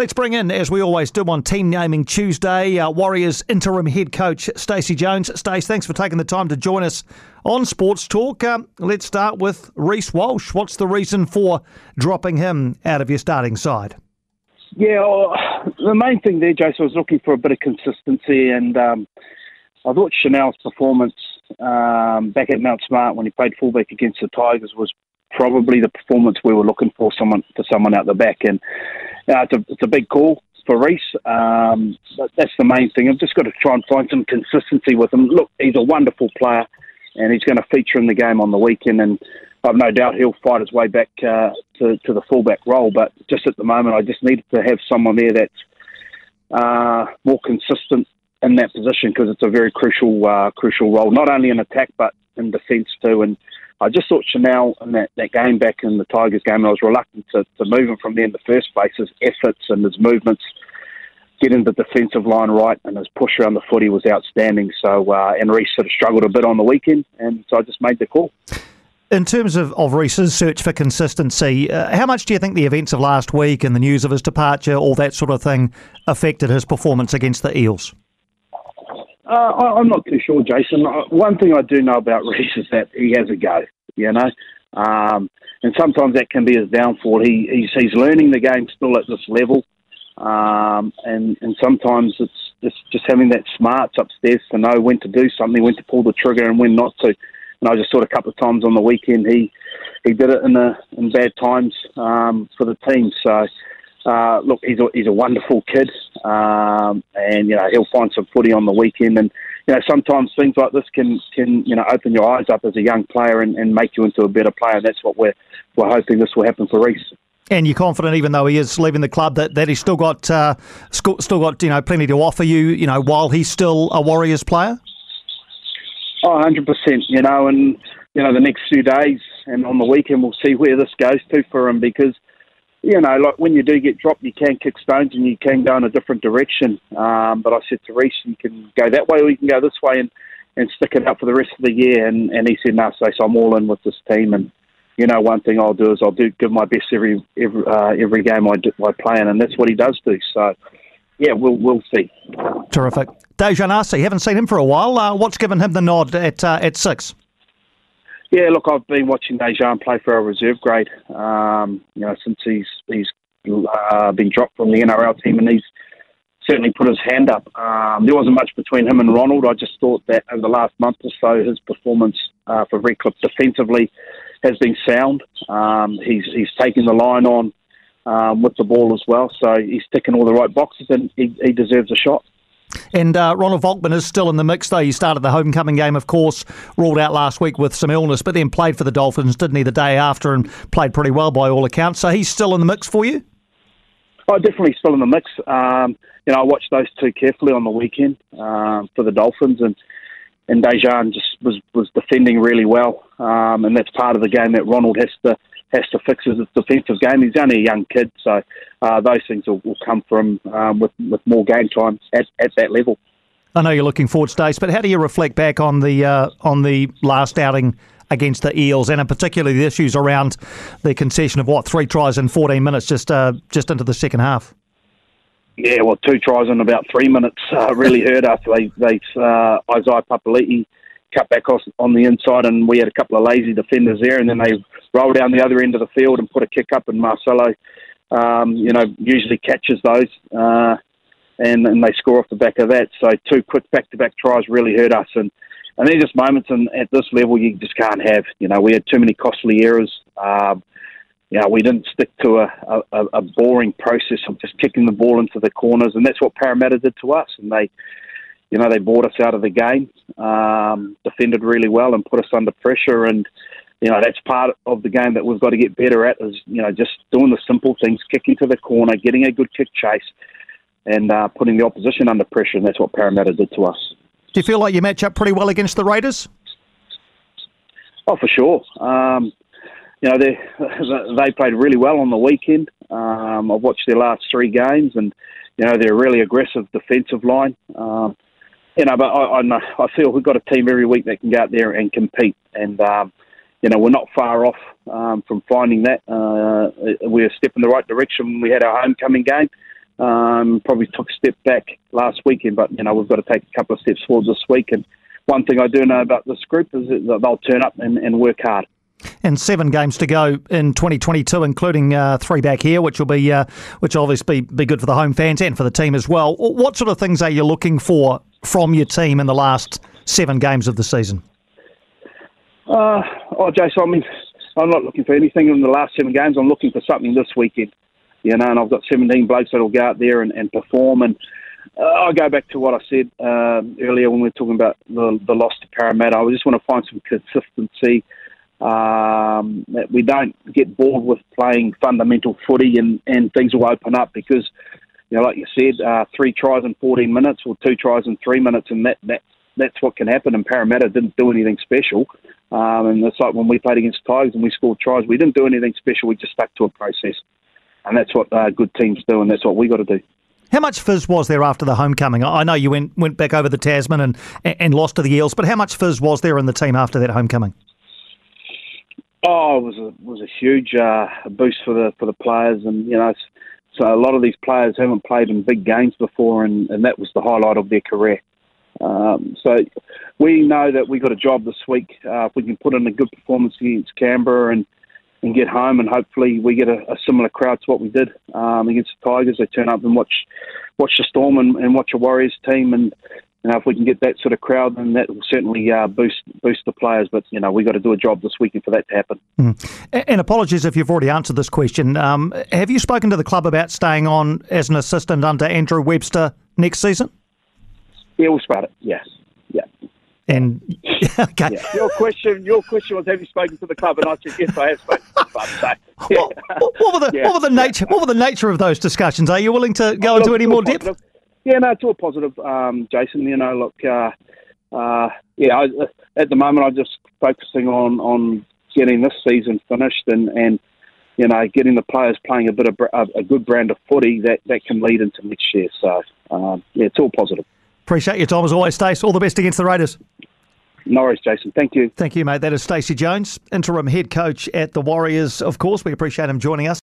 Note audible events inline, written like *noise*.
Let's bring in, as we always do on Team Naming Tuesday, uh, Warriors interim head coach Stacey Jones. Stace, thanks for taking the time to join us on Sports Talk. Um, let's start with Reece Walsh. What's the reason for dropping him out of your starting side? Yeah, well, *sighs* the main thing there, Jason, was looking for a bit of consistency, and um, I thought Chanel's performance um, back at Mount Smart when he played fullback against the Tigers was probably the performance we were looking for someone for someone out the back, and uh, it's, a, it's a big call for Reece. Um, but that's the main thing. I've just got to try and find some consistency with him. Look, he's a wonderful player, and he's going to feature in the game on the weekend, and I've no doubt he'll fight his way back uh, to, to the fullback role. But just at the moment, I just needed to have someone there that's uh, more consistent in that position because it's a very crucial uh, crucial role, not only in attack but in defence too. And I just thought Chanel in that, that game back in the Tigers game, and I was reluctant to, to move him from there in the first place. His efforts and his movements, getting the defensive line right, and his push around the footy was outstanding. So, uh, and Reece sort of struggled a bit on the weekend, and so I just made the call. In terms of, of Reece's search for consistency, uh, how much do you think the events of last week and the news of his departure, all that sort of thing, affected his performance against the Eels? Uh, I, am not too sure, Jason. Uh, one thing I do know about *laughs* Reece is that he has a go, you know, um, and sometimes that can be his downfall. He, he's, he's learning the game still at this level, um, and and sometimes it's just just having that smarts upstairs to know when to do something, when to pull the trigger, and when not to. And I just saw it a couple of times on the weekend he he did it in a, in bad times um, for the team. So uh, look, he's a, he's a wonderful kid, um, and you know he'll find some footy on the weekend. And you know sometimes things like this can can you know open your eyes up as a young player and, and make you into a better player. And that's what we're we're hoping this will happen for Reece. And you're confident, even though he is leaving the club, that, that he's still got uh, still got you know plenty to offer you. You know, while he's still a Warriors player. Oh, 100 percent. You know, and you know the next few days and on the weekend we'll see where this goes to for him because you know, like when you do get dropped, you can kick stones and you can go in a different direction. Um, but I said to Reece, you can go that way or you can go this way and, and stick it out for the rest of the year. And, and he said, no, so I'm all in with this team. And, you know, one thing I'll do is I'll do give my best every every, uh, every game I, do, I play in. And that's what he does do. So, yeah, we'll, we'll see. Terrific. Dejan Arce, haven't seen him for a while. Uh, what's given him the nod at, uh, at six? Yeah, look, I've been watching Dejan play for our reserve grade. Um, you know, since he's he's uh, been dropped from the NRL team, and he's certainly put his hand up. Um, there wasn't much between him and Ronald. I just thought that over the last month or so, his performance uh, for Redcliffe defensively has been sound. Um, he's he's taking the line on um, with the ball as well, so he's ticking all the right boxes, and he, he deserves a shot. And uh, Ronald Volkman is still in the mix, though. He started the homecoming game, of course, ruled out last week with some illness, but then played for the Dolphins, didn't he, the day after, and played pretty well by all accounts. So he's still in the mix for you? Oh, definitely still in the mix. Um, you know, I watched those two carefully on the weekend um, for the Dolphins, and and Dejan just was was defending really well, um, and that's part of the game that Ronald has to has to fix his defensive game. He's only a young kid, so uh, those things will, will come from um, with with more game time at, at that level. I know you're looking forward, Stace, but how do you reflect back on the uh, on the last outing against the Eels, and in particular the issues around the concession of what three tries in 14 minutes, just uh, just into the second half? Yeah, well, two tries in about three minutes uh, really *laughs* hurt us. They, they uh, Isaiah Papali'i cut back on the inside, and we had a couple of lazy defenders there, and then they roll down the other end of the field and put a kick up, and Marcelo, um, you know, usually catches those, uh, and, and they score off the back of that. So two quick back-to-back tries really hurt us, and and they're just moments, and at this level you just can't have. You know, we had too many costly errors. Um, you know, we didn't stick to a, a, a boring process of just kicking the ball into the corners, and that's what Parramatta did to us, and they you know, they bought us out of the game, um, defended really well, and put us under pressure. And you know, that's part of the game that we've got to get better at is, you know, just doing the simple things, kicking to the corner, getting a good kick chase, and uh, putting the opposition under pressure. And that's what Parramatta did to us. Do you feel like you match up pretty well against the Raiders? Oh, for sure. Um, you know, they *laughs* they played really well on the weekend. Um, I've watched their last three games, and you know they're a really aggressive defensive line. Um, you know, but I, I, I feel we've got a team every week that can go out there and compete, and um, you know we're not far off um, from finding that. Uh, we're a step in the right direction. We had our homecoming game. Um, probably took a step back last weekend, but you know we've got to take a couple of steps forward this week. And one thing I do know about this group is that they'll turn up and, and work hard. And seven games to go in 2022, including uh, three back here, which will be uh, which will obviously be, be good for the home fans and for the team as well. What sort of things are you looking for from your team in the last seven games of the season? Uh, oh, Jason, I mean, I'm not looking for anything in the last seven games. I'm looking for something this weekend. You know, and I've got 17 blokes that'll go out there and, and perform. And uh, I go back to what I said uh, earlier when we were talking about the, the loss to Parramatta. I just want to find some consistency. Um, that we don't get bored with playing fundamental footy and, and things will open up because, you know, like you said, uh, three tries in 14 minutes or two tries in three minutes, and that, that that's what can happen. And Parramatta didn't do anything special. Um, and it's like when we played against Tigers and we scored tries, we didn't do anything special. We just stuck to a process. And that's what uh, good teams do, and that's what we got to do. How much fizz was there after the homecoming? I know you went went back over the Tasman and and lost to the Eels, but how much fizz was there in the team after that homecoming? Oh, it was a was a huge uh, boost for the for the players, and you know, so a lot of these players haven't played in big games before, and, and that was the highlight of their career. Um, so we know that we got a job this week. Uh, if we can put in a good performance against Canberra and and get home, and hopefully we get a, a similar crowd to what we did um, against the Tigers. They turn up and watch watch the Storm and, and watch a Warriors team, and you know, if we can get that sort of crowd, then that will certainly uh, boost boost the players. But you know, we got to do a job this weekend for that to happen. Mm. And apologies if you've already answered this question. Um, have you spoken to the club about staying on as an assistant under Andrew Webster next season? Yeah, we'll start it. Yes. Yeah. And *laughs* okay. Yeah. Your question, your question was, have you spoken to the club? And I said, yes, I have spoken to the club. So, *laughs* yeah. what, what, were the yeah. what were the nature what were the nature of those discussions? Are you willing to go oh, into any more depth? Yeah, no, it's all positive, um, Jason. You know, look, uh, uh, yeah, I, at the moment I'm just focusing on on getting this season finished and and you know getting the players playing a bit of a, a good brand of footy that that can lead into next year. So um, yeah, it's all positive. Appreciate your time as always, Stace. All the best against the Raiders. No worries, Jason. Thank you. Thank you, mate. That is Stacey Jones, interim head coach at the Warriors. Of course, we appreciate him joining us.